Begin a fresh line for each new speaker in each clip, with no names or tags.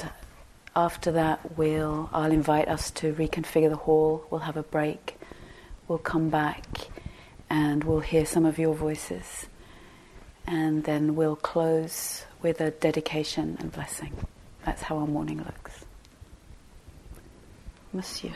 And after that, we'll, I'll invite us to reconfigure the hall. We'll have a break. We'll come back and we'll hear some of your voices. And then we'll close with a dedication and blessing. That's how our morning looks. Monsieur.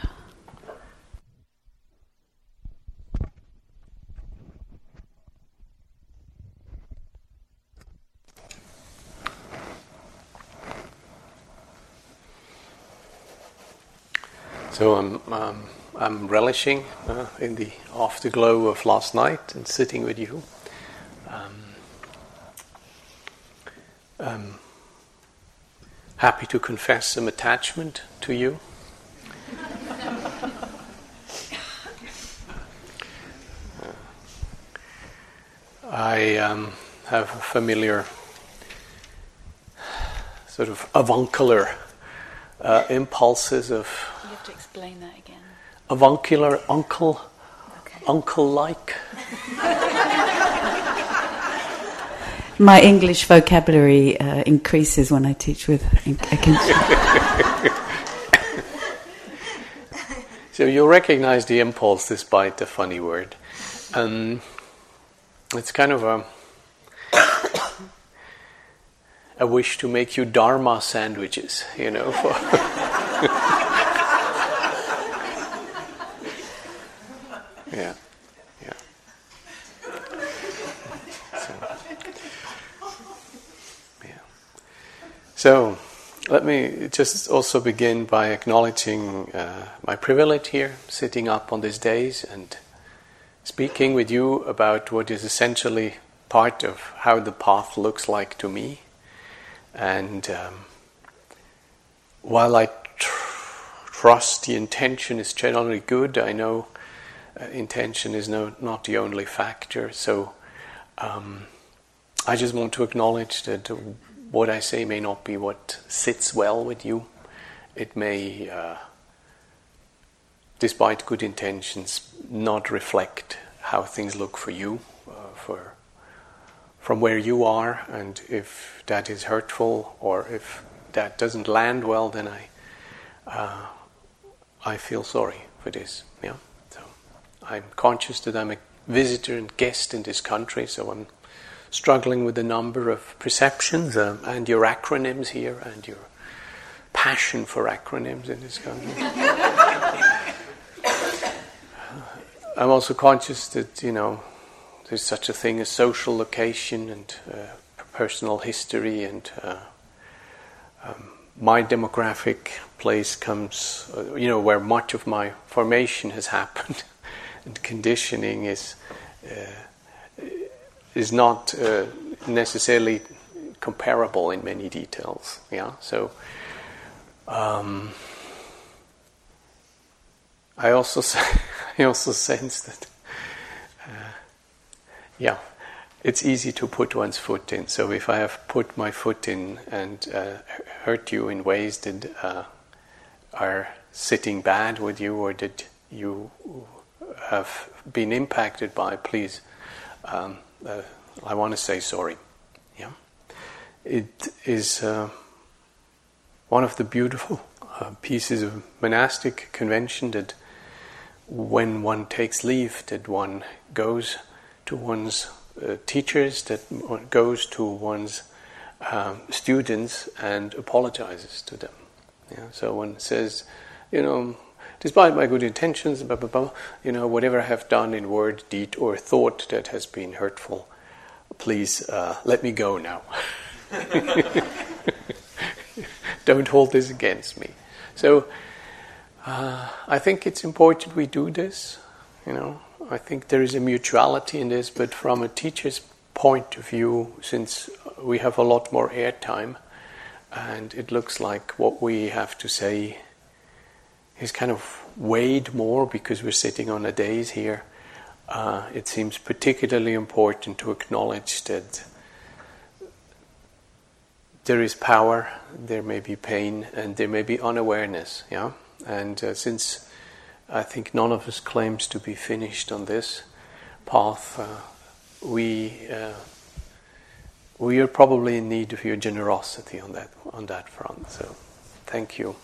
So I'm, um, I'm relishing uh, in the afterglow of last night and sitting with you. Um, I'm happy to confess some attachment to you. I um, have a familiar sort of avuncular uh, impulses of
to explain that again.
Avuncular uncle,
Okay.
uncle like.
My English vocabulary uh, increases when I teach with against.
So you'll recognize the impulse despite the funny word. Um, it's kind of a, a wish to make you Dharma sandwiches, you know. For yeah, yeah. So, yeah. So, let me just also begin by acknowledging uh, my privilege here, sitting up on these days and speaking with you about what is essentially part of how the path looks like to me. And um, while I tr- trust the intention is generally good, I know uh, intention is no, not the only factor. So um, I just want to acknowledge that what I say may not be what sits well with you. It may, uh, despite good intentions, not reflect how things look for you, uh, for from where you are, and if that is hurtful or if that doesn't land well, then I uh, I feel sorry for this. I'm conscious that I'm a visitor and guest in this country, so I'm struggling with a number of perceptions um, and your acronyms here and your passion for acronyms in this country. I'm also conscious that you know there's such a thing as social location and uh, personal history and uh, um, my demographic place comes uh, you know where much of my formation has happened and conditioning is uh, is not uh, necessarily comparable in many details yeah so um, I also I also sense that uh, yeah, it's easy to put one's foot in. So if I have put my foot in and uh, hurt you in ways that uh, are sitting bad with you or that you have been impacted by, please, um, uh, I want to say sorry. Yeah, it is uh, one of the beautiful uh, pieces of monastic convention that when one takes leave, that one goes to one's uh, teachers, that one goes to one's um, students and apologizes to them. Yeah? So one says, you know, despite my good intentions, blah, blah, blah, you know, whatever I have done in word, deed, or thought that has been hurtful, please uh, let me go now. Don't hold this against me. So uh, I think it's important we do this. You know, I think there is a mutuality in this, but from a teacher's point of view, since we have a lot more airtime, and it looks like what we have to say is kind of weighed more because we're sitting on a days here. Uh, it seems particularly important to acknowledge that there is power, there may be pain, and there may be unawareness. Yeah, and uh, since I think none of us claims to be finished on this path, uh, we uh, we are probably in need of your generosity on that on that front. So, thank you,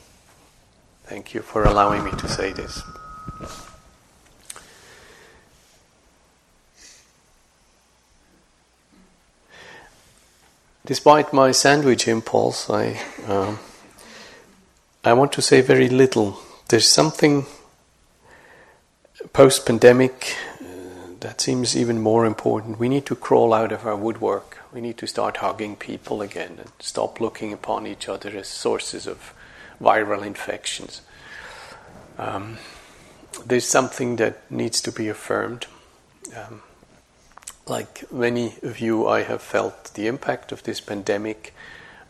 thank you for allowing me to say this. Despite my sandwich impulse, I um, I want to say very little. There's something post pandemic uh, that seems even more important. We need to crawl out of our woodwork. We need to start hugging people again and stop looking upon each other as sources of viral infections. Um, there's something that needs to be affirmed. Um, like many of you, I have felt the impact of this pandemic,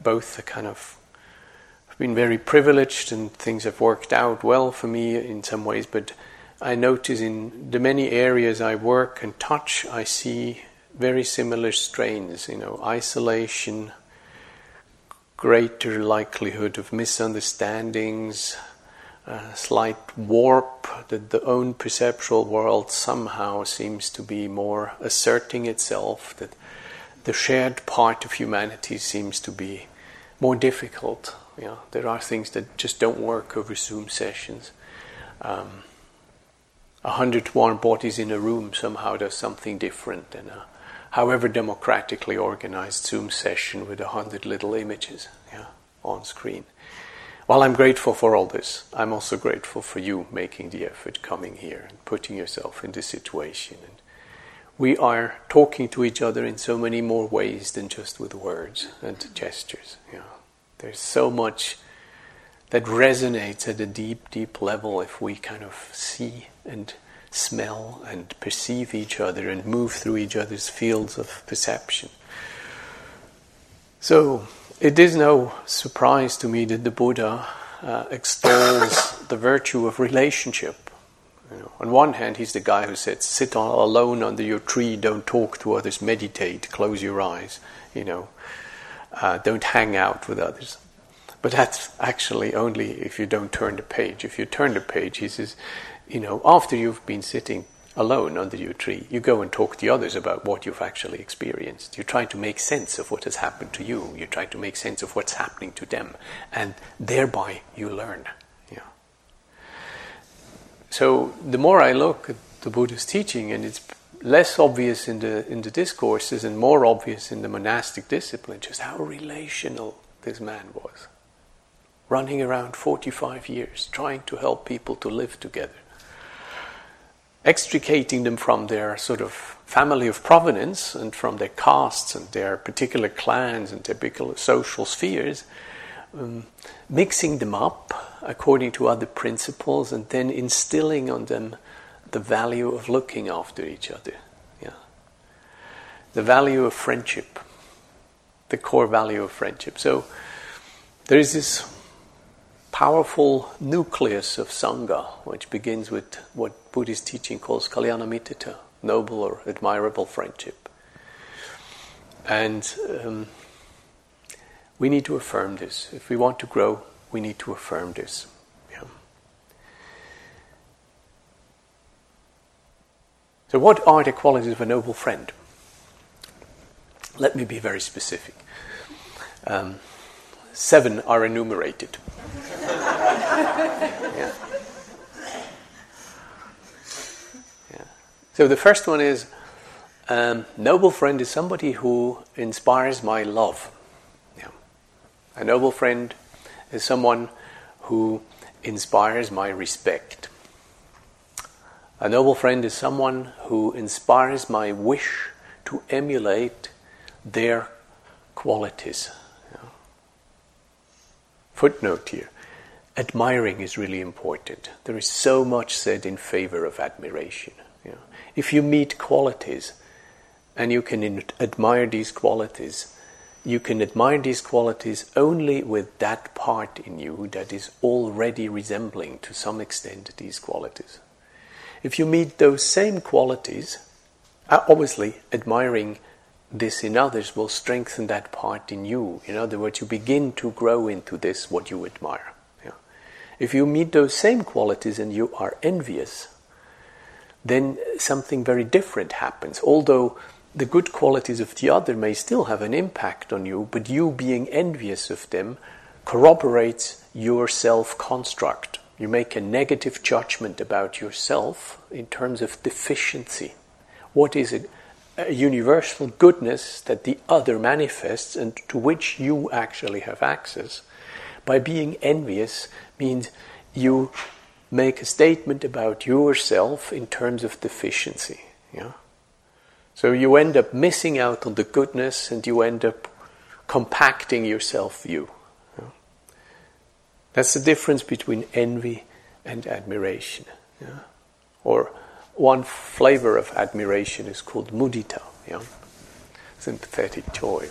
both a kind of I've been very privileged and things have worked out well for me in some ways, but I notice in the many areas I work and touch, I see very similar strains, you know, isolation, greater likelihood of misunderstandings, a slight warp that the own perceptual world somehow seems to be more asserting itself, that the shared part of humanity seems to be more difficult. You know, there are things that just don't work over Zoom sessions. Um, a hundred warm bodies in a room somehow does something different than a however democratically organized Zoom session with a hundred little images yeah, on screen. While I'm grateful for all this, I'm also grateful for you making the effort coming here and putting yourself in this situation. And we are talking to each other in so many more ways than just with words and gestures. Know. There's so much that resonates at a deep, deep level if we kind of see and smell and perceive each other and move through each other's fields of perception. So, it is no surprise to me that the Buddha uh, extols the virtue of relationship. You know, on one hand, he's the guy who said, "Sit alone under your tree, don't talk to others, meditate, close your eyes." You know, uh, don't hang out with others. But that's actually only if you don't turn the page. If you turn the page, he says, you know, after you've been sitting alone under your tree, you go and talk to others about what you've actually experienced. You try to make sense of what has happened to you. You try to make sense of what's happening to them, and thereby you learn. Yeah. So the more I look at the Buddha's teaching, and it's less obvious in the in the discourses and more obvious in the monastic discipline, just how relational this man was. Running around 45 years, trying to help people to live together extricating them from their sort of family of provenance and from their castes and their particular clans and typical social spheres, um, mixing them up according to other principles and then instilling on them the value of looking after each other. Yeah. The value of friendship, the core value of friendship. So there is this powerful nucleus of Sangha, which begins with what Buddhist teaching calls Kalyanamittata, noble or admirable friendship. And um, we need to affirm this. If we want to grow, we need to affirm this. Yeah. So, what are the qualities of a noble friend? Let me be very specific. Um, seven are enumerated yeah. yeah. So the first one is um, noble friend is somebody who inspires my love. Yeah. A noble friend is someone who inspires my respect. A noble friend is someone who inspires my wish to emulate their qualities. Footnote here admiring is really important. There is so much said in favor of admiration. You know. If you meet qualities and you can in- admire these qualities, you can admire these qualities only with that part in you that is already resembling to some extent these qualities. If you meet those same qualities, uh, obviously admiring this in others will strengthen that part in you. In other words, you begin to grow into this what you admire. If you meet those same qualities and you are envious, then something very different happens. Although the good qualities of the other may still have an impact on you, but you being envious of them corroborates your self construct. You make a negative judgment about yourself in terms of deficiency. What is a, universal goodness that the other manifests and to which you actually have access? By being envious means you make a statement about yourself in terms of deficiency. Yeah? So you end up missing out on the goodness and you end up compacting your self view. Yeah? That's the difference between envy and admiration. Yeah? Or one flavor of admiration is called mudita, yeah? sympathetic joy.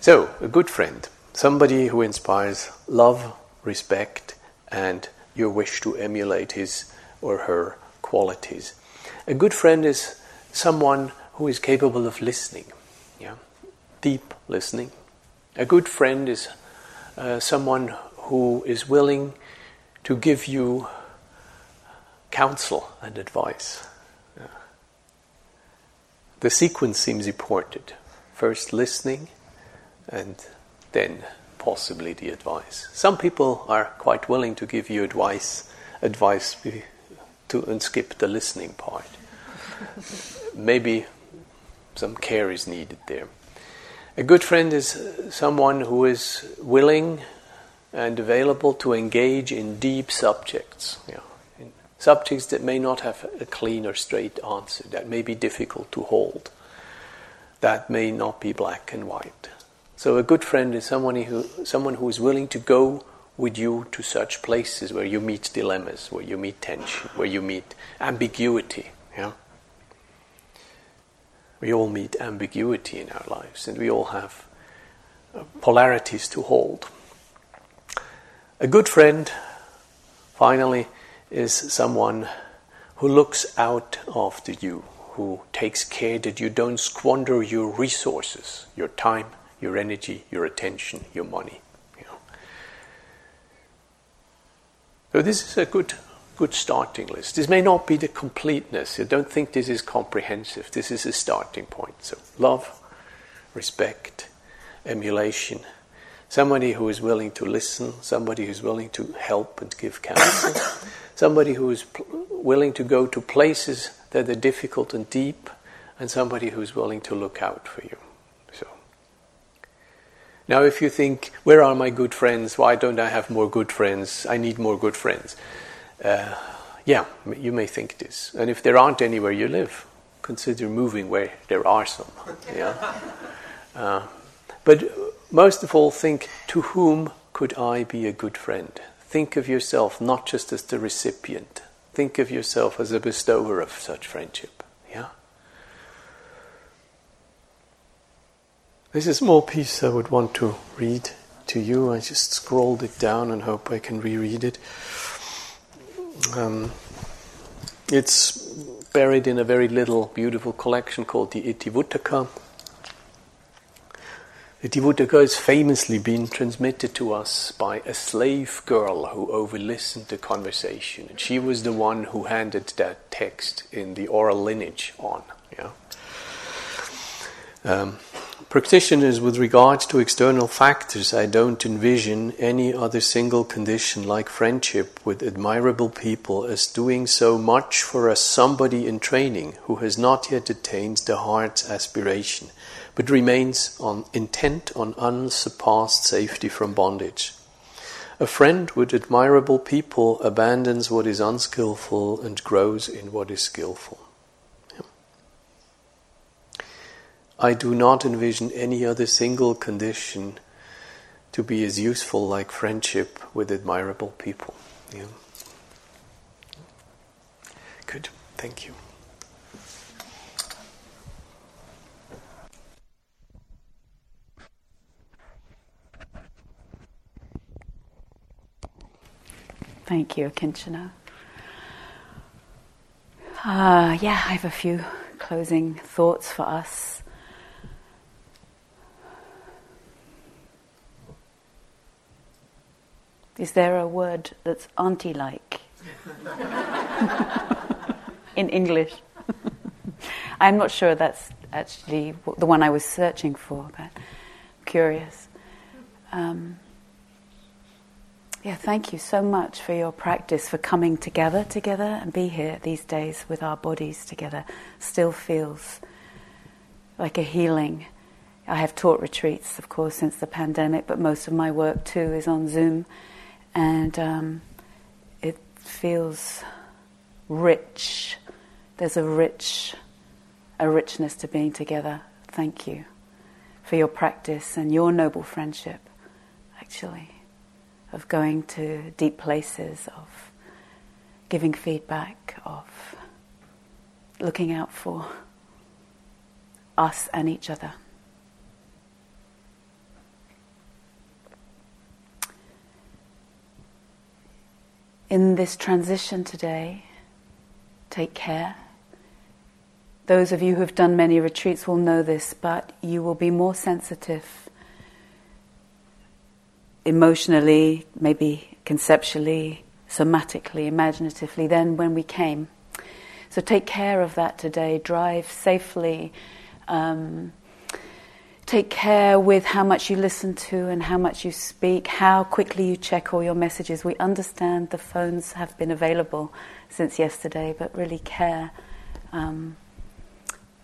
So, a good friend, somebody who inspires love, respect, and your wish to emulate his or her qualities. A good friend is someone who is capable of listening, yeah? deep listening. A good friend is uh, someone who is willing to give you counsel and advice. Yeah. The sequence seems important. First listening, and then possibly the advice. Some people are quite willing to give you advice, advice to and skip the listening part. Maybe some care is needed there. A good friend is someone who is willing and available to engage in deep subjects, in subjects that may not have a clean or straight answer, that may be difficult to hold, that may not be black and white. So a good friend is someone who, someone who is willing to go with you to such places where you meet dilemmas, where you meet tension, where you meet ambiguity. Yeah? We all meet ambiguity in our lives, and we all have uh, polarities to hold. A good friend, finally, is someone who looks out after you, who takes care that you don't squander your resources, your time, your energy, your attention, your money. You know. So this is a good, good starting list. This may not be the completeness. You don't think this is comprehensive. This is a starting point. So love, respect, emulation somebody who is willing to listen, somebody who's willing to help and give counsel, somebody who is pl- willing to go to places that are difficult and deep, and somebody who's willing to look out for you. So, now if you think, where are my good friends? Why don't I have more good friends? I need more good friends. Uh, yeah, you may think this. And if there aren't any where you live, consider moving where there are some. Yeah. Uh, but most of all, think to whom could I be a good friend? Think of yourself not just as the recipient, think of yourself as a bestower of such friendship. Yeah? There's a small piece I would want to read to you. I just scrolled it down and hope I can reread it. Um, it's buried in a very little, beautiful collection called the Itivuttaka. The Itivuttaka has famously been transmitted to us by a slave girl who overlistened the conversation. And she was the one who handed that text in the oral lineage on. Yeah? Um, practitioners, with regards to external factors, I don't envision any other single condition like friendship with admirable people as doing so much for a somebody in training who has not yet attained the heart's aspiration but remains on intent on unsurpassed safety from bondage. A friend with admirable people abandons what is unskillful and grows in what is skillful. I do not envision any other single condition to be as useful like friendship with admirable people. Yeah. Good, thank you.
Thank you, Akincano. Uh, yeah, I have a few closing thoughts for us. Is there a word that's auntie like in English? I'm not sure that's actually the one I was searching for, but curious. Um, yeah, thank you so much for your practice, for coming together together and be here these days with our bodies together. Still feels like a healing. I have taught retreats, of course, since the pandemic, but most of my work too is on Zoom, and um, it feels rich. There's a rich, a richness to being together. Thank you for your practice and your noble friendship, actually of going to deep places, of giving feedback, of looking out for us and each other. In this transition today, take care. Those of you who have done many retreats will know this, but you will be more sensitive emotionally, maybe conceptually, somatically, imaginatively than when we came. So take care of that today. Drive safely. Um, take care with how much you listen to and how much you speak, how quickly you check all your messages. We understand the phones have been available since yesterday, but really care. Um,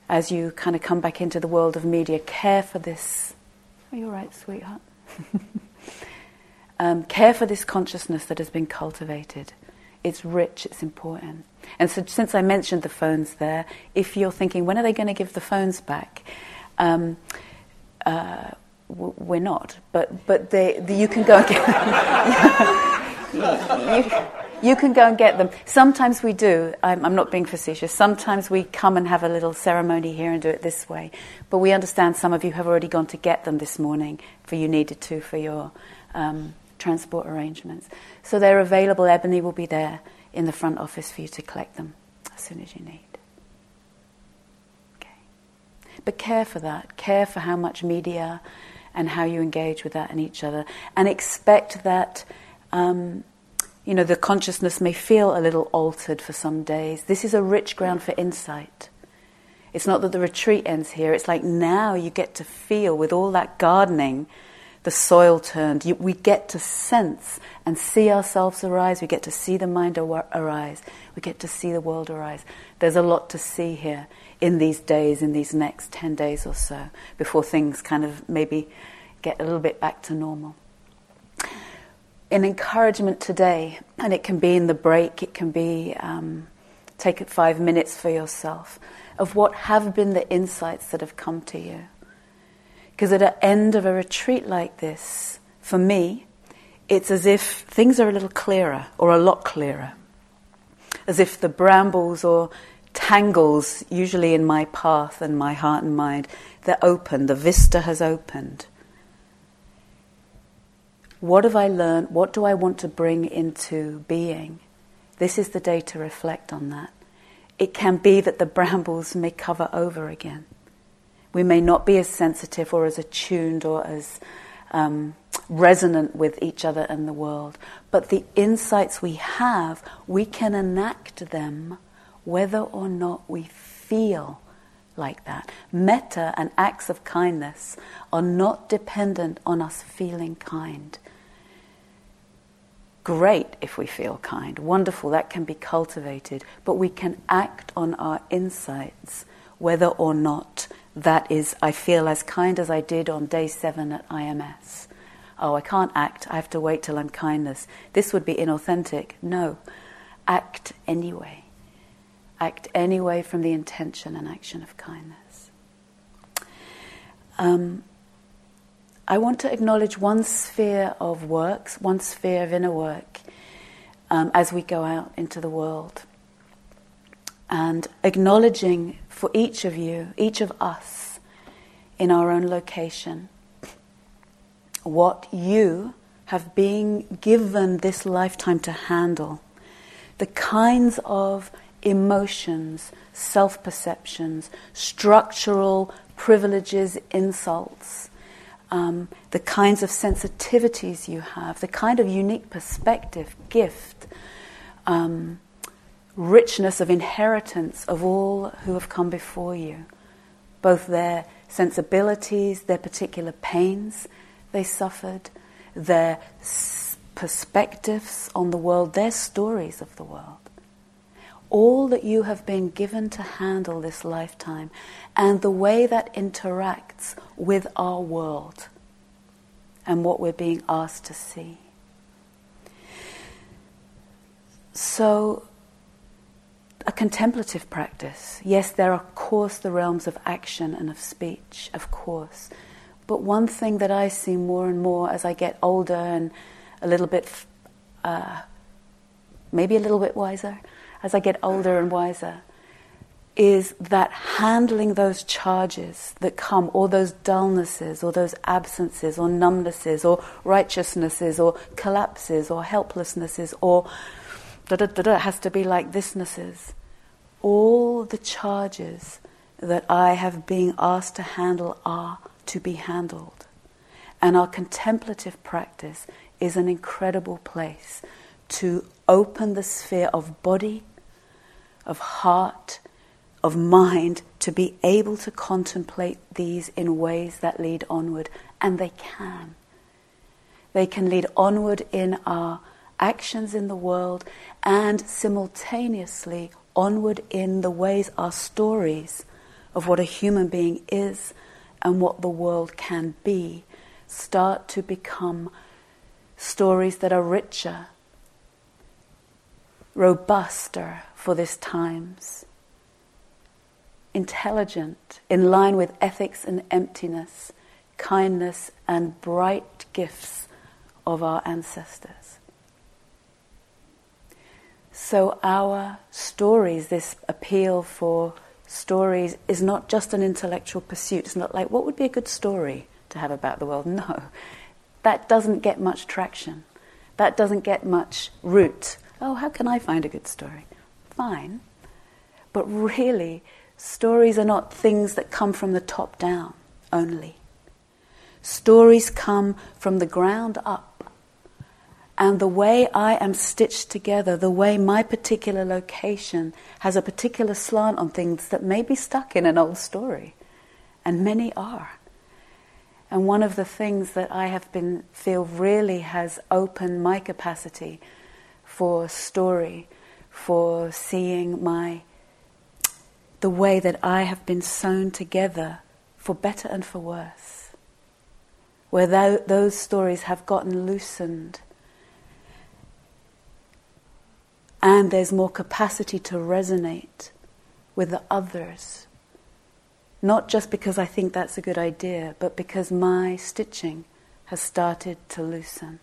as you kind of come back into the world of media, care for this. Are you all right, sweetheart? um, care for this consciousness that has been cultivated. It's rich, it's important. And so, since I mentioned the phones there, if you're thinking, when are they going to give the phones back? Um, uh, w- we're not, but but they, the, you can go and get you, you, can go and get them. Sometimes we do. I'm, I'm not being facetious. Sometimes we come and have a little ceremony here and do it this way. But we understand some of you have already gone to get them this morning, for you needed to for your. Um, transport arrangements. So they're available. Ebony will be there in the front office for you to collect them as soon as you need. Okay. But care for that. Care for how much media and how you engage with that and each other. And expect that. Um, you know, the consciousness may feel a little altered for some days. This is a rich ground for insight. It's not that the retreat ends here. It's like now you get to feel with all that gardening the soil turned. You, we get to sense and see ourselves arise. We get to see the mind arise. We get to see the world arise. There's a lot to see here in these days, in these next 10 days or so, before things kind of maybe get a little bit back to normal. An encouragement today, and it can be in the break, it can be um, take five minutes for yourself, of what have been the insights that have come to you because at the end of a retreat like this, for me, it's as if things are a little clearer or a lot clearer. As if the brambles or tangles, usually in my path and my heart and mind, they're open, the vista has opened. What have I learned? What do I want to bring into being? This is the day to reflect on that. It can be that the brambles may cover over again. We may not be as sensitive or as attuned or as um, resonant with each other and the world, but the insights we have, we can enact them whether or not we feel like that. Metta and acts of kindness are not dependent on us feeling kind. Great if we feel kind, wonderful, that can be cultivated, but we can act on our insights whether or not that is, I feel as kind as I did on day seven at IMS. Oh, I can't act, I have to wait till I'm kindness. This would be inauthentic. No, act anyway. Act anyway from the intention and action of kindness. Um, I want to acknowledge one sphere of works, one sphere of inner work um, as we go out into the world. And acknowledging for each of you, each of us, in our own location, what you have been given this lifetime to handle, the kinds of emotions, self perceptions, structural privileges, insults, um, the kinds of sensitivities you have, the kind of unique perspective, gift. Um, richness of inheritance of all who have come before you. both their sensibilities, their particular pains they suffered, their perspectives on the world, their stories of the world. All that you have been given to handle this lifetime and the way that interacts with our world and what we're being asked to see. So, a contemplative practice. Yes, there are, of course, the realms of action and of speech, of course. But one thing that I see more and more as I get older and a little bit, uh, maybe a little bit wiser, as I get older and wiser, is that handling those charges that come, or those dullnesses, or those absences, or numbnesses, or righteousnesses, or collapses, or helplessnesses, or da da da has to be like thisnesses. All the charges that I have been asked to handle are to be handled. And our contemplative practice is an incredible place to open the sphere of body, of heart, of mind, to be able to contemplate these in ways that lead onward. And they can. They can lead onward in our actions in the world and simultaneously onward in the ways our stories of what a human being is and what the world can be start to become stories that are richer, robuster for this times, intelligent, in line with ethics and emptiness, kindness and bright gifts of our ancestors. So, our stories, this appeal for stories, is not just an intellectual pursuit. It's not like, what would be a good story to have about the world? No. That doesn't get much traction. That doesn't get much root. Oh, how can I find a good story? Fine. But really, stories are not things that come from the top down only. Stories come from the ground up and the way I am stitched together, the way my particular location has a particular slant on things that may be stuck in an old story, and many are. And one of the things that I have been feel really has opened my capacity for story, for seeing my the way that I have been sewn together for better and for worse, where those stories have gotten loosened and there's more capacity to resonate with the others. Not just because I think that's a good idea, but because my stitching has started to loosen.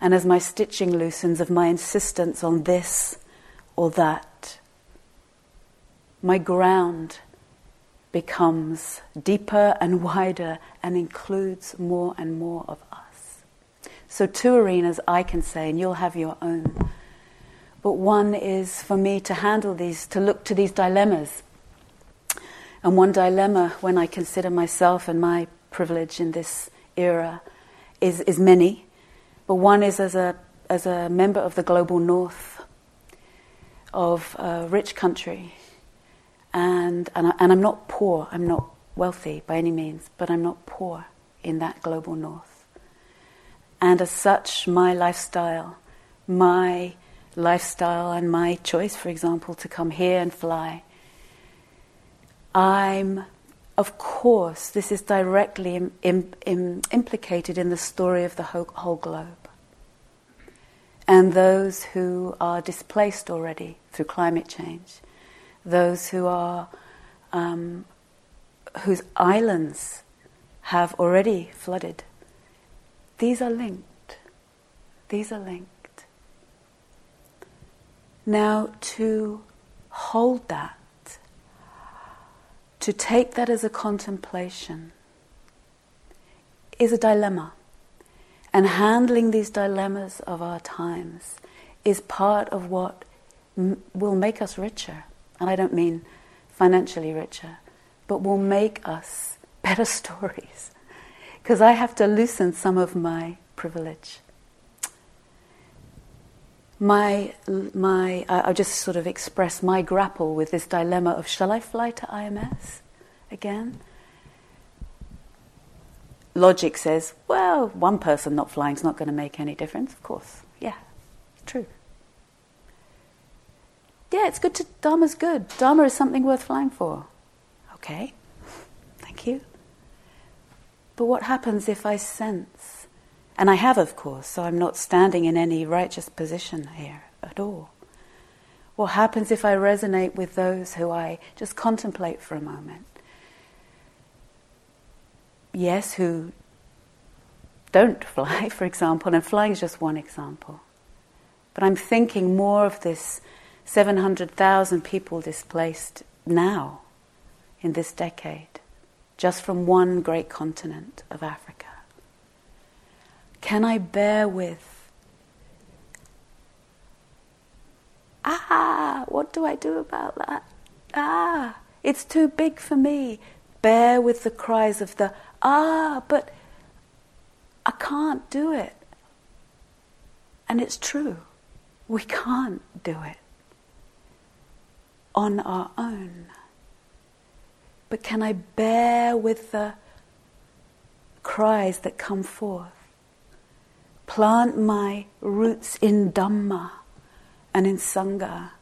And as my stitching loosens of my insistence on this or that, my ground becomes deeper and wider and includes more and more of us. So, two arenas I can say, and you'll have your own. But one is for me to handle these, to look to these dilemmas. And one dilemma, when I consider myself and my privilege in this era, is, is many. But one is as a, as a member of the global north, of a rich country. And, and, I, and I'm not poor, I'm not wealthy by any means, but I'm not poor in that global north. And as such, my lifestyle, my lifestyle and my choice, for example, to come here and fly, I'm, of course, this is directly Im- Im- Im- implicated in the story of the whole, whole globe. And those who are displaced already through climate change, those who are, um, whose islands have already flooded these are linked. These are linked. Now, to hold that, to take that as a contemplation, is a dilemma. And handling these dilemmas of our times is part of what m- will make us richer. And I don't mean financially richer, but will make us better stories because I have to loosen some of my privilege. my, my, I'll just sort of express my grapple with this dilemma of shall I fly to IMS again? Logic says, well, one person not flying is not going to make any difference. Of course, yeah, true. Yeah, it's good to, Dharma's good. Dharma is something worth flying for. Okay, thank you. But what happens if I sense, and I have, of course, so I'm not standing in any righteous position here at all. What happens if I resonate with those who I just contemplate for a moment? Yes, who don't fly, for example, and flying is just one example. But I'm thinking more of this 700,000 people displaced now, in this decade, just from one great continent of Africa. Can I bear with? Ah, what do I do about that? Ah, it's too big for me. Bear with the cries of the ah, but I can't do it. And it's true. We can't do it on our own. But can I bear with the cries that come forth? Plant my roots in Dhamma and in Sangha.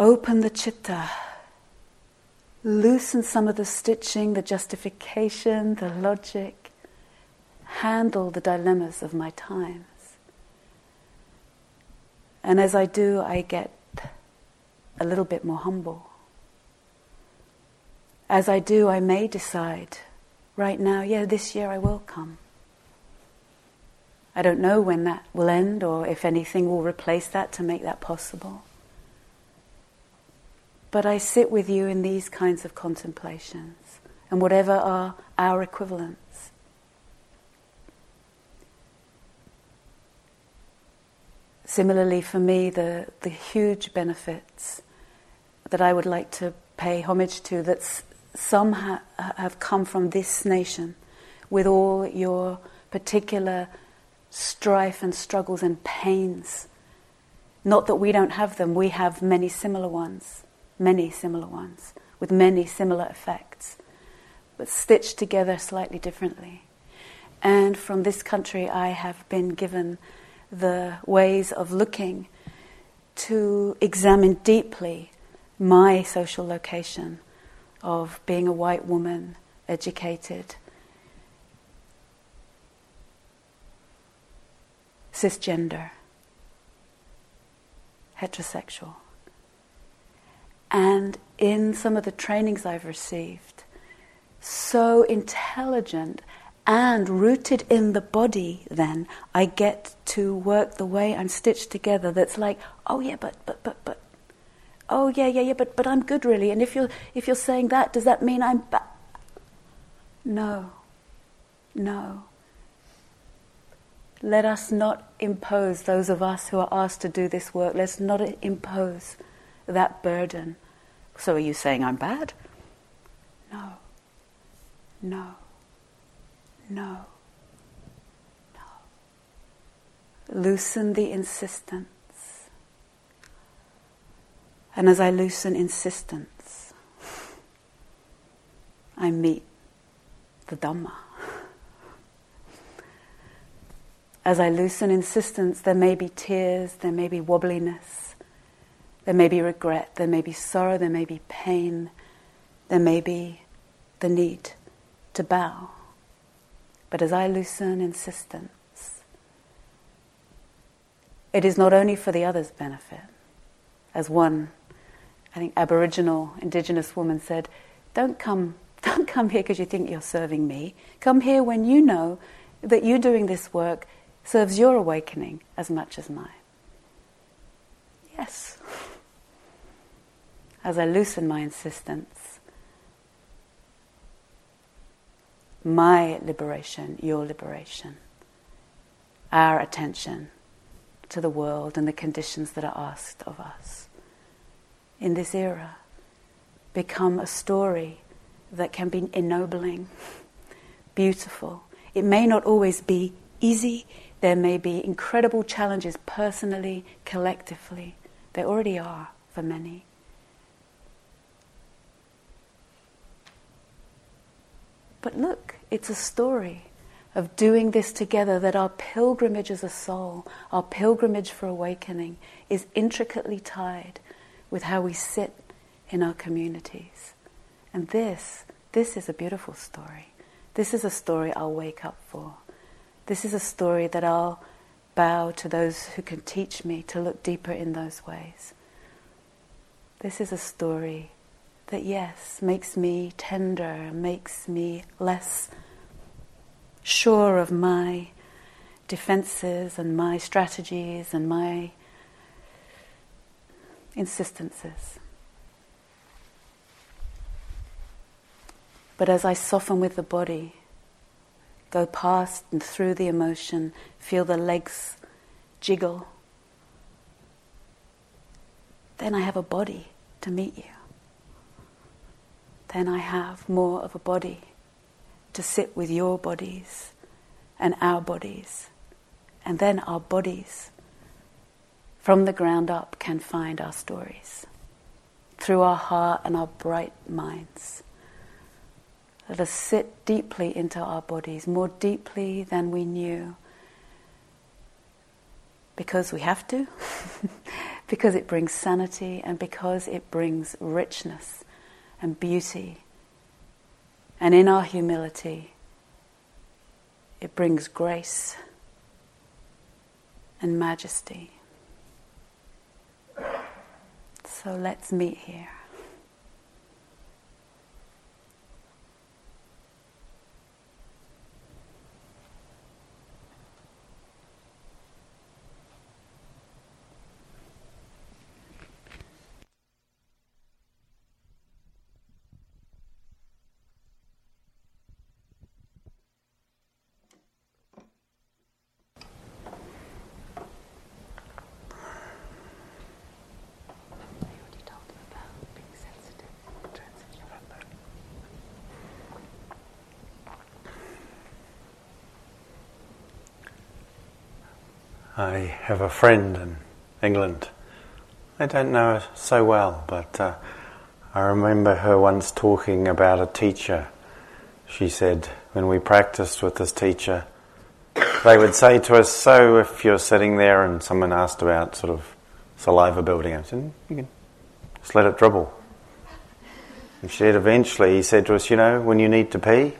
Open the chitta. Loosen some of the stitching, the justification, the logic. Handle the dilemmas of my times. And as I do, I get a little bit more humble. As I do, I may decide right now, yeah, this year I will come. I don't know when that will end or if anything will replace that to make that possible. But I sit with you in these kinds of contemplations and whatever are our equivalents. Similarly, for me, the, the huge benefits that I would like to pay homage to that some ha- have come from this nation with all your particular strife and struggles and pains. Not that we don't have them, we have many similar ones, many similar ones, with many similar effects, but stitched together slightly differently. And from this country, I have been given the ways of looking to examine deeply my social location of being a white woman, educated, cisgender, heterosexual. And in some of the trainings I've received, so intelligent and rooted in the body, then I get to work the way I'm stitched together that's like, oh yeah, but, but, but, but, oh yeah, yeah, yeah, but, but I'm good really. And if you're, if you're saying that, does that mean I'm bad? No, no. Let us not impose, those of us who are asked to do this work, let's not impose that burden. So are you saying I'm bad? No, no, no, no. Loosen the insistence and as I loosen insistence, I meet the Dhamma. As I loosen insistence, there may be tears, there may be wobbliness, there may be regret, there may be sorrow, there may be pain, there may be the need to bow. But as I loosen insistence, it is not only for the other's benefit, as one I think Aboriginal, Indigenous woman said, "Don't come, don't come here because you think you're serving me. Come here when you know that you doing this work serves your awakening as much as mine." Yes. As I loosen my insistence, my liberation, your liberation, our attention to the world and the conditions that are asked of us in this era become a story that can be ennobling, beautiful. It may not always be easy, There may be incredible challenges personally, collectively. There already are for many. But look, it's a story of doing this together that our pilgrimage as a soul, our pilgrimage for awakening, is intricately tied with how we sit in our communities. And this, this is a beautiful story. This is a story I'll wake up for. This is a story that I'll bow to those who can teach me to look deeper in those ways. This is a story that, yes, makes me tender, makes me less sure of my defenses and my strategies and my insistences. But as I soften with the body, go past and through the emotion, feel the legs jiggle, then I have a body to meet you. Then I have more of a body to sit with your bodies and our bodies. And then our bodies, from the ground up, can find our stories through our heart and our bright minds. Let us sit deeply into our bodies, more deeply than we knew. Because we have to, because it brings sanity, and because it brings richness and beauty. And in our humility, it brings grace and majesty. So let's meet here.
I have a friend in England. I don't know her so well, but uh, I remember her once talking about a teacher. She said, when we practiced with this teacher, they would say to us, So if you're sitting there and someone asked about sort of saliva building, I said, You can just let it dribble. And she said, Eventually, he said to us, You know, when you need to pee,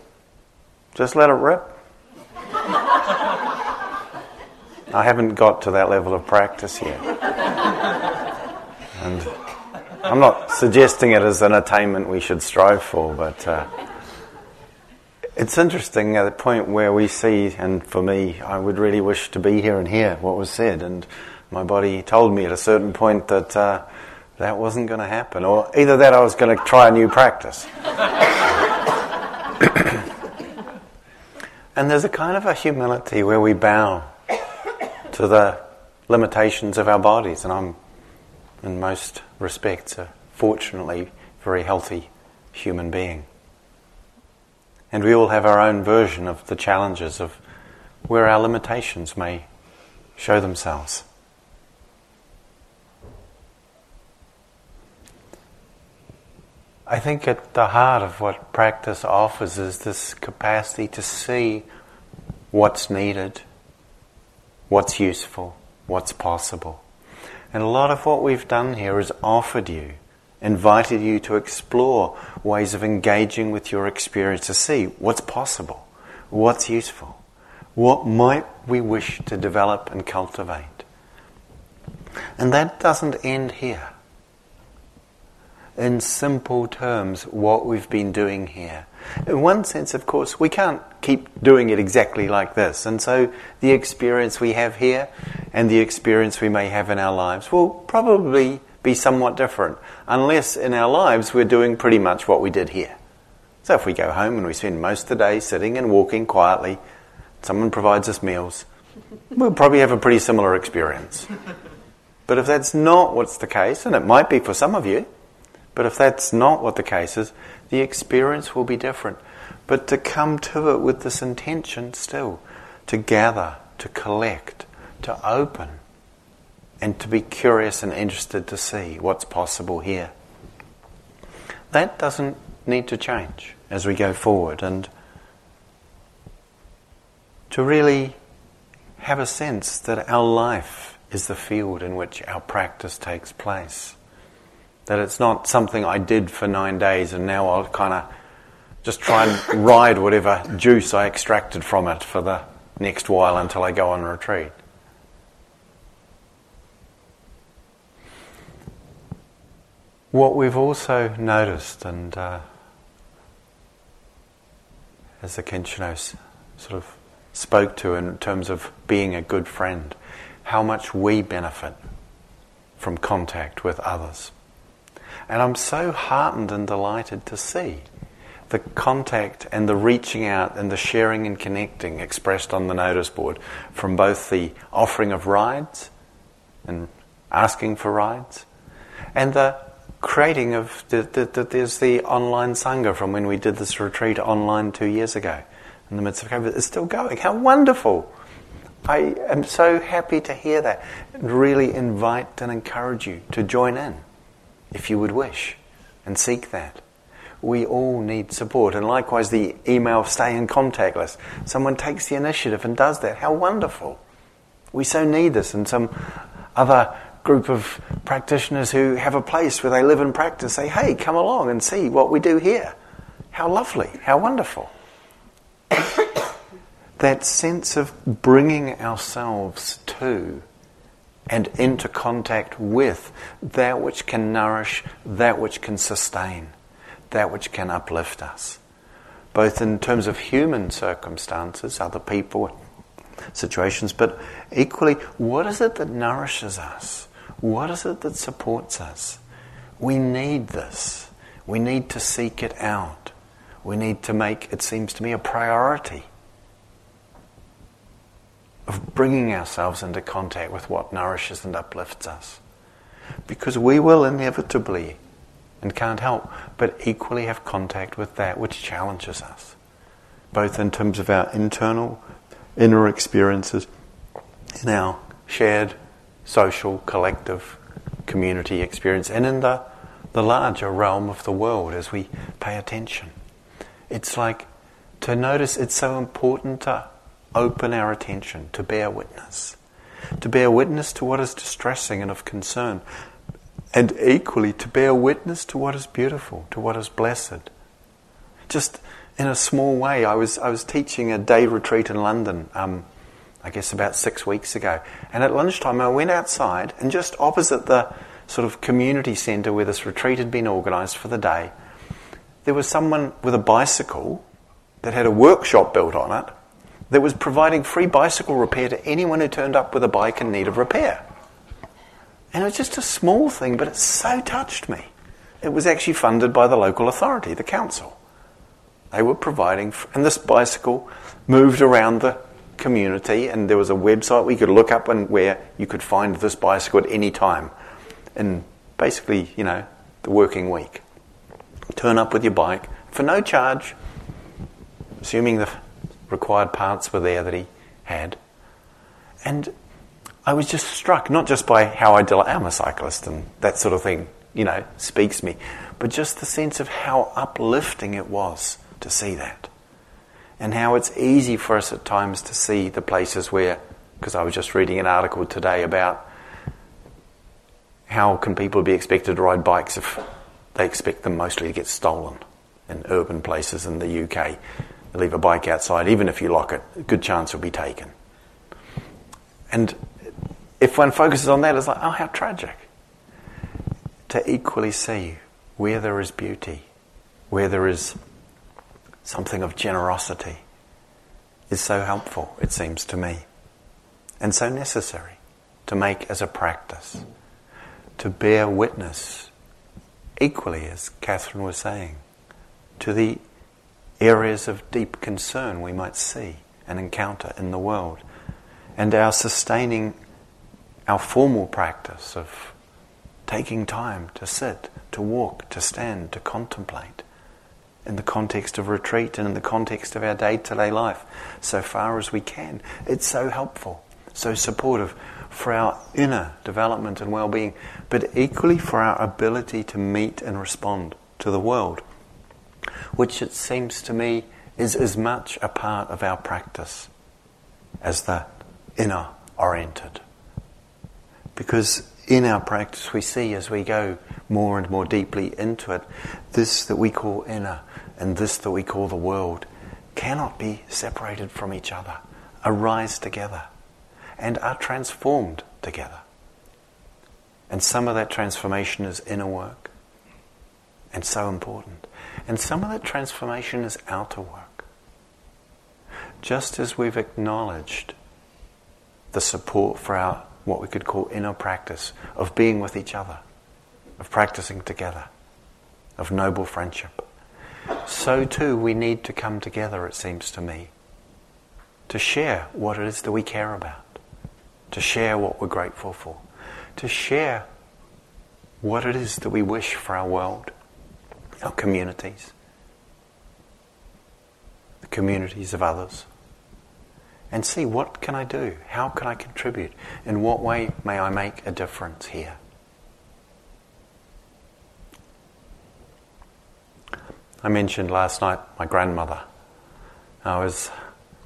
just let it rip. I haven't got to that level of practice yet. And I'm not suggesting it as an attainment we should strive for, but uh, it's interesting at the point where we see, and for me, I would really wish to be here and hear what was said, and my body told me at a certain point that uh, that wasn't going to happen, or either that I was going to try a new practice. and there's a kind of a humility where we bow to the limitations of our bodies. And I'm, in most respects, a fortunately very healthy human being. And we all have our own version of the challenges of where our limitations may show themselves. I think at the heart of what practice offers is this capacity to see what's needed what's useful, what's possible. And a lot of what we've done here is offered you, invited you to explore ways of engaging with your experience to see what's possible, what's useful, what might we wish to develop and cultivate. And that doesn't end here. In simple terms, what we've been doing here in one sense, of course, we can't keep doing it exactly like this. And so the experience we have here and the experience we may have in our lives will probably be somewhat different, unless in our lives we're doing pretty much what we did here. So if we go home and we spend most of the day sitting and walking quietly, someone provides us meals, we'll probably have a pretty similar experience. But if that's not what's the case, and it might be for some of you, but if that's not what the case is, the experience will be different. But to come to it with this intention still, to gather to collect, to open, and to be curious and interested to see what's possible here. That doesn't need to change as we go forward and to really have a sense that our life is the field in which our practice takes place. That it's not something I did for nine days and now I'll kind of just try and ride whatever juice I extracted from it for the next while until I go on retreat. What we've also noticed, and uh, as Akincano sort of spoke to in terms of being a good friend, how much we benefit from contact with others. And I'm so heartened and delighted to see the contact and the reaching out and the sharing and connecting expressed on the notice board from both the offering of rides and asking for rides and the creating of the, the, the, there's the online sangha from when we did this retreat online two years ago in the midst of COVID. It's still going. How wonderful! I am so happy to hear that and really invite and encourage you to join in if you would wish and seek that. We all need support, and likewise the email stay in contact list. Someone takes the initiative and does that. How wonderful! We so need this, and some other group of practitioners who have a place where they live and practice say, hey, come along and see what we do here. How lovely, how wonderful. that sense of bringing ourselves to and into contact with that which can nourish, that which can sustain, that which can uplift us. Both in terms of human circumstances, other people, situations, but equally, what is it that nourishes us? What is it that supports us? We need this. We need to seek it out. We need to make, it seems to me, a priority of bringing ourselves into contact with what nourishes and uplifts us. Because we will inevitably, and can't help, but equally have contact with that which challenges us, both in terms of our internal, inner experiences, in our shared social, collective, community experience, and in the, the larger realm of the world as we pay attention. It's like to notice it's so important to open our attention, to bear witness, to bear witness to what is distressing and of concern, and equally to bear witness to what is beautiful, to what is blessed. Just in a small way, I was, I was teaching a day retreat in London. Um, I guess about six weeks ago. And at lunchtime, I went outside, and just opposite the sort of community centre where this retreat had been organised for the day, there was someone with a bicycle that had a workshop built on it that was providing free bicycle repair to anyone who turned up with a bike in need of repair. And it was just a small thing, but it so touched me. It was actually funded by the local authority, the council. They were providing, and this bicycle moved around the community, and there was a website we could look up and where you could find this bicycle at any time in basically, you know, the working week. Turn up with your bike for no charge, assuming the required parts were there that he had. And I was just struck, not just by how I del- am a cyclist and that sort of thing, you know, speaks me, but just the sense of how uplifting it was to see that and how it's easy for us at times to see the places where, because I was just reading an article today about how can people be expected to ride bikes if they expect them mostly to get stolen in urban places in the UK. Leave a bike outside, even if you lock it, a good chance will be taken. And if one focuses on that, it's like, oh, how tragic. To equally see where there is beauty, where there is something of generosity is so helpful, it seems to me, and so necessary to make as a practice, to bear witness, equally as Catherine was saying, to the areas of deep concern we might see and encounter in the world, and our sustaining our formal practice of taking time to sit, to walk, to stand, to contemplate in the context of retreat and in the context of our day to day life so far as we can. It's so helpful, so supportive for our inner development and well being, but equally for our ability to meet and respond to the world, which it seems to me is as much a part of our practice as the inner oriented. Because in our practice, we see as we go more and more deeply into it, this that we call inner and this that we call the world cannot be separated from each other, arise together, and are transformed together. And some of that transformation is inner work, and so important. And some of that transformation is outer work. Just as we've acknowledged the support for our what we could call inner practice of being with each other, of practicing together, of noble friendship. So too we need to come together, it seems to me, to share what it is that we care about, to share what we're grateful for, to share what it is that we wish for our world, our communities, the communities of others and see what can I do? How can I contribute? In what way may I make a difference here? I mentioned last night my grandmother. I was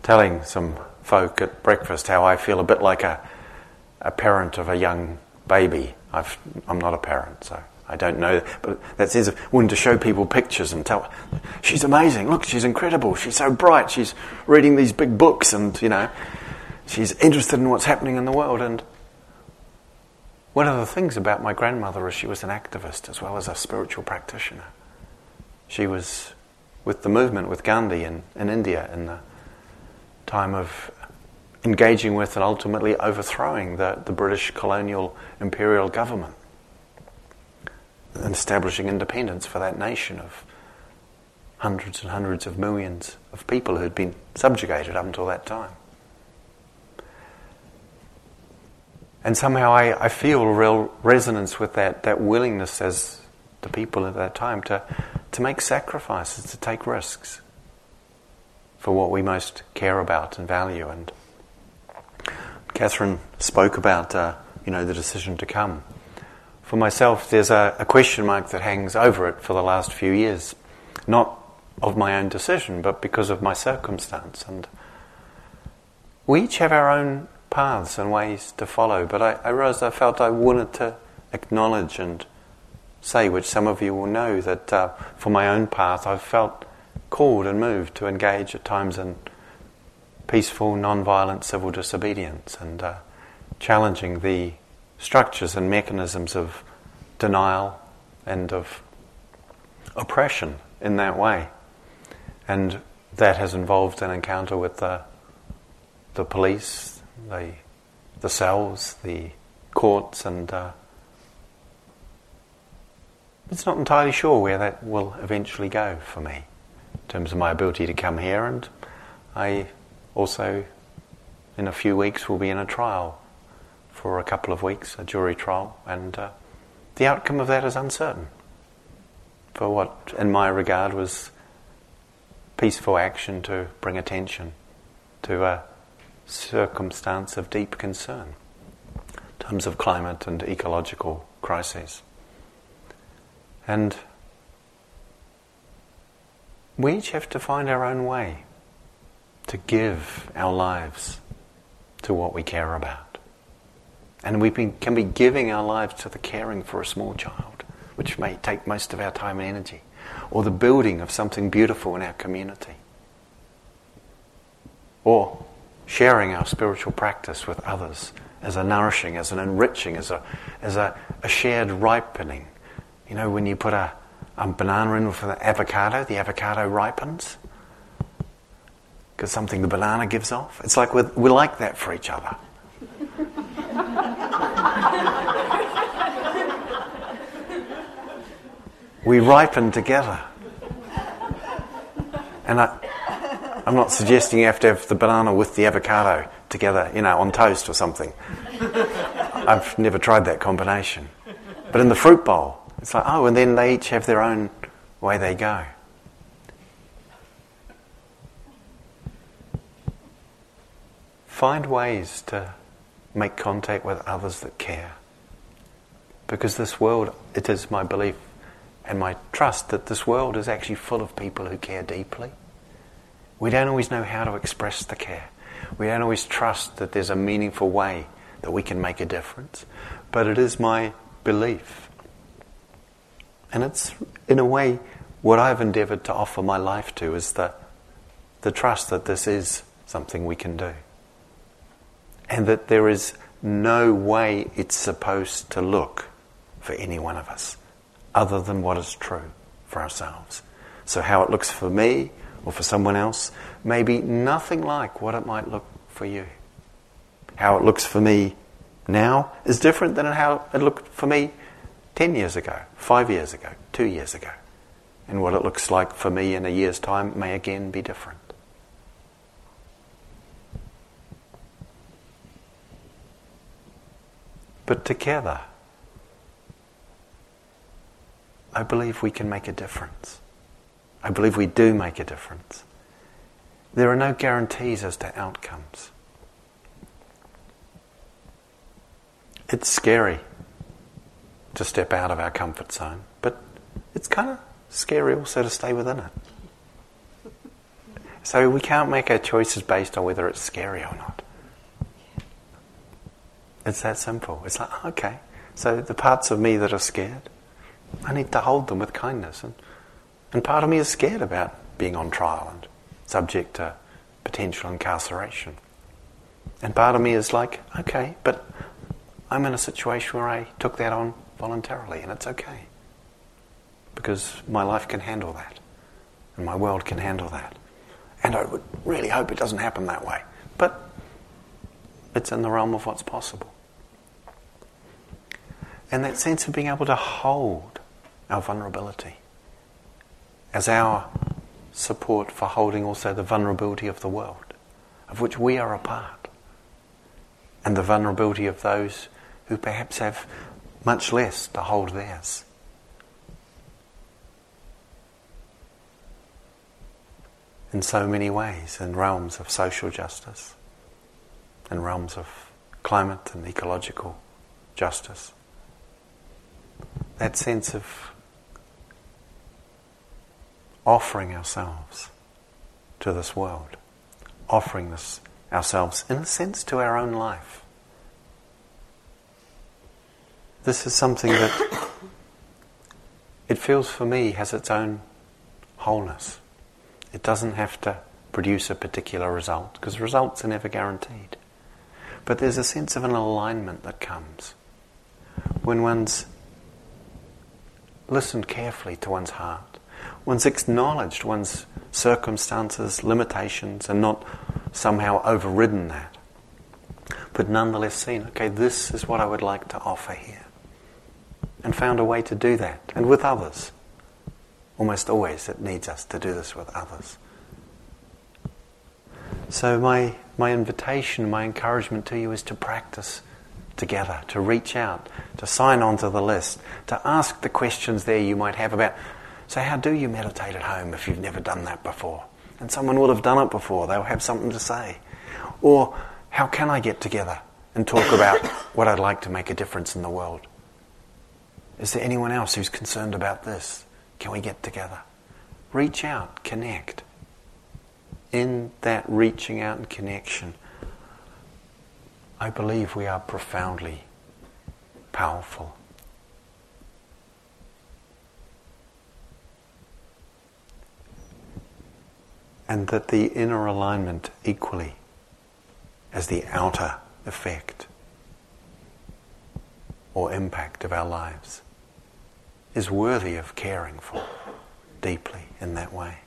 telling some folk at breakfast how I feel a bit like a, a parent of a young baby. i am not a parent, so I don't know, but that sense of wanting to show people pictures and tell, she's amazing. Look, she's incredible. She's so bright. She's reading these big books, and you know, she's interested in what's happening in the world. And one of the things about my grandmother is she was an activist as well as a spiritual practitioner. She was with the movement with Gandhi in, in India in the time of engaging with and ultimately overthrowing the, the British colonial imperial government and establishing independence for that nation of hundreds and hundreds of millions of people who had been subjugated up until that time. And somehow I, I feel a real resonance with that, that willingness as the people at that time to, to make sacrifices, to take risks for what we most care about and value. And Catherine spoke about, uh, you know, the decision to come for myself, there's a, a, question mark that hangs over it for the last few years. Not of my own decision, but because of my circumstance. And we each have our own paths and ways to follow, but I, I realized I felt I wanted to acknowledge and say, which some of you will know, that uh, for my own path I've felt called and moved to engage at times in peaceful, non-violent civil disobedience and uh, challenging the structures and mechanisms of denial and of oppression in that way. And that has involved an encounter with the, the police, the, the cells, the courts, and uh, it's not entirely sure where that will eventually go for me in terms of my ability to come here. And I also, in a few weeks, will be in a trial for a couple of weeks, a jury trial, and uh, the outcome of that is uncertain. For what, in my regard, was peaceful action to bring attention to a circumstance of deep concern in terms of climate and ecological crises. And we each have to find our own way to give our lives to what we care about. And we can be giving our lives to the caring for a small child, which may take most of our time and energy, or the building of something beautiful in our community, or sharing our spiritual practice with others as a nourishing, as an enriching, as a, as a, a shared ripening. You know, when you put a, a banana in with an avocado, the avocado ripens because something the banana gives off. It's like we're, we're like that for each other we ripen together. And I, I'm not suggesting you have to have the banana with the avocado together, you know, on toast or something. I've never tried that combination. But in the fruit bowl, it's like, oh, and then they each have their own way they go. Find ways to make contact with others that care. Because this world, it is my belief and my trust that this world is actually full of people who care deeply. We don't always know how to express the care. We don't always trust that there's a meaningful way that we can make a difference. But it is my belief. And it's, in a way, what I've endeavored to offer my life to is the, the trust that this is something we can do. And that there is no way it's supposed to look for any one of us other than what is true for ourselves. So, how it looks for me or for someone else may be nothing like what it might look for you. How it looks for me now is different than how it looked for me 10 years ago, 5 years ago, 2 years ago. And what it looks like for me in a year's time may again be different. But together, I believe we can make a difference. I believe we do make a difference. There are no guarantees as to outcomes. It's scary to step out of our comfort zone, but it's kind of scary also to stay within it. So we can't make our choices based on whether it's scary or not. It's that simple. It's like, oh, okay, so the parts of me that are scared, I need to hold them with kindness. And, and part of me is scared about being on trial and subject to potential incarceration. And part of me is like, okay, but I'm in a situation where I took that on voluntarily and it's okay. Because my life can handle that. And my world can handle that. And I would really hope it doesn't happen that way. But it's in the realm of what's possible. And that sense of being able to hold our vulnerability as our support for holding also the vulnerability of the world, of which we are a part, and the vulnerability of those who perhaps have much less to hold theirs. In so many ways, in realms of social justice, in realms of climate and ecological justice. That sense of offering ourselves to this world, offering this ourselves, in a sense, to our own life. This is something that it feels for me has its own wholeness. It doesn't have to produce a particular result because results are never guaranteed. But there's a sense of an alignment that comes when one's listened carefully to one's heart, one's acknowledged one's circumstances, limitations, and not somehow overridden that, but nonetheless seen, okay, this is what I would like to offer here, and found a way to do that, and with others. Almost always it needs us to do this with others. So, my, my invitation, my encouragement to you is to practice together, to reach out, to sign on to the list, to ask the questions there you might have about so, how do you meditate at home if you've never done that before? And someone will have done it before, they'll have something to say. Or, how can I get together and talk about what I'd like to make a difference in the world? Is there anyone else who's concerned about this? Can we get together? Reach out, connect. In that reaching out and connection, I believe we are profoundly powerful. and that the inner alignment equally as the outer effect or impact of our lives is worthy of caring for deeply in that way.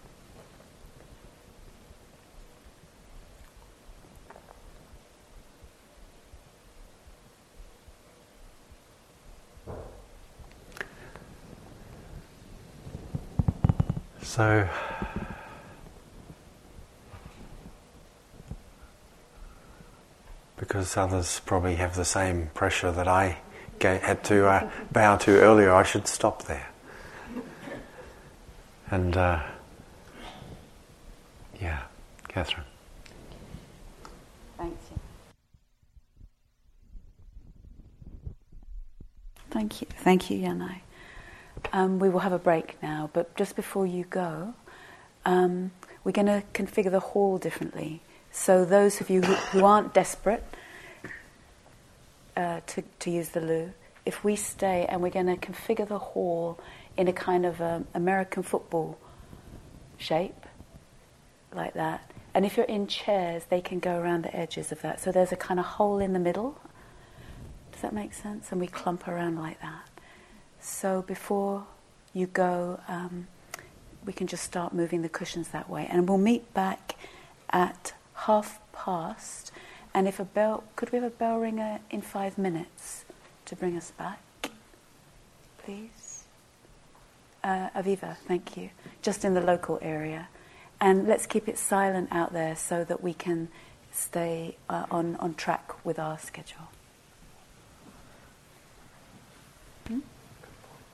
So, because others probably have the same pressure that I had to uh, bow to earlier, I should stop there. And uh, yeah, Catherine.
Thank you. Thank you, thank you, Yanai. Um, we will have a break now, but just before you go, um, we're going to configure the hall differently. So, those of you who, who aren't desperate uh, to, to use the loo, if we stay and we're going to configure the hall in a kind of um, American football shape, like that. And if you're in chairs, they can go around the edges of that. So there's a kind of hole in the middle. Does that make sense? And we clump around like that. So before you go, um, we can just start moving the cushions that way. And we'll meet back at half past. And if a bell, could we have a bell ringer in five minutes to bring us back, please? Uh, Aviva, thank you. Just in the local area. And let's keep it silent out there so that we can stay uh, on, on track with our schedule.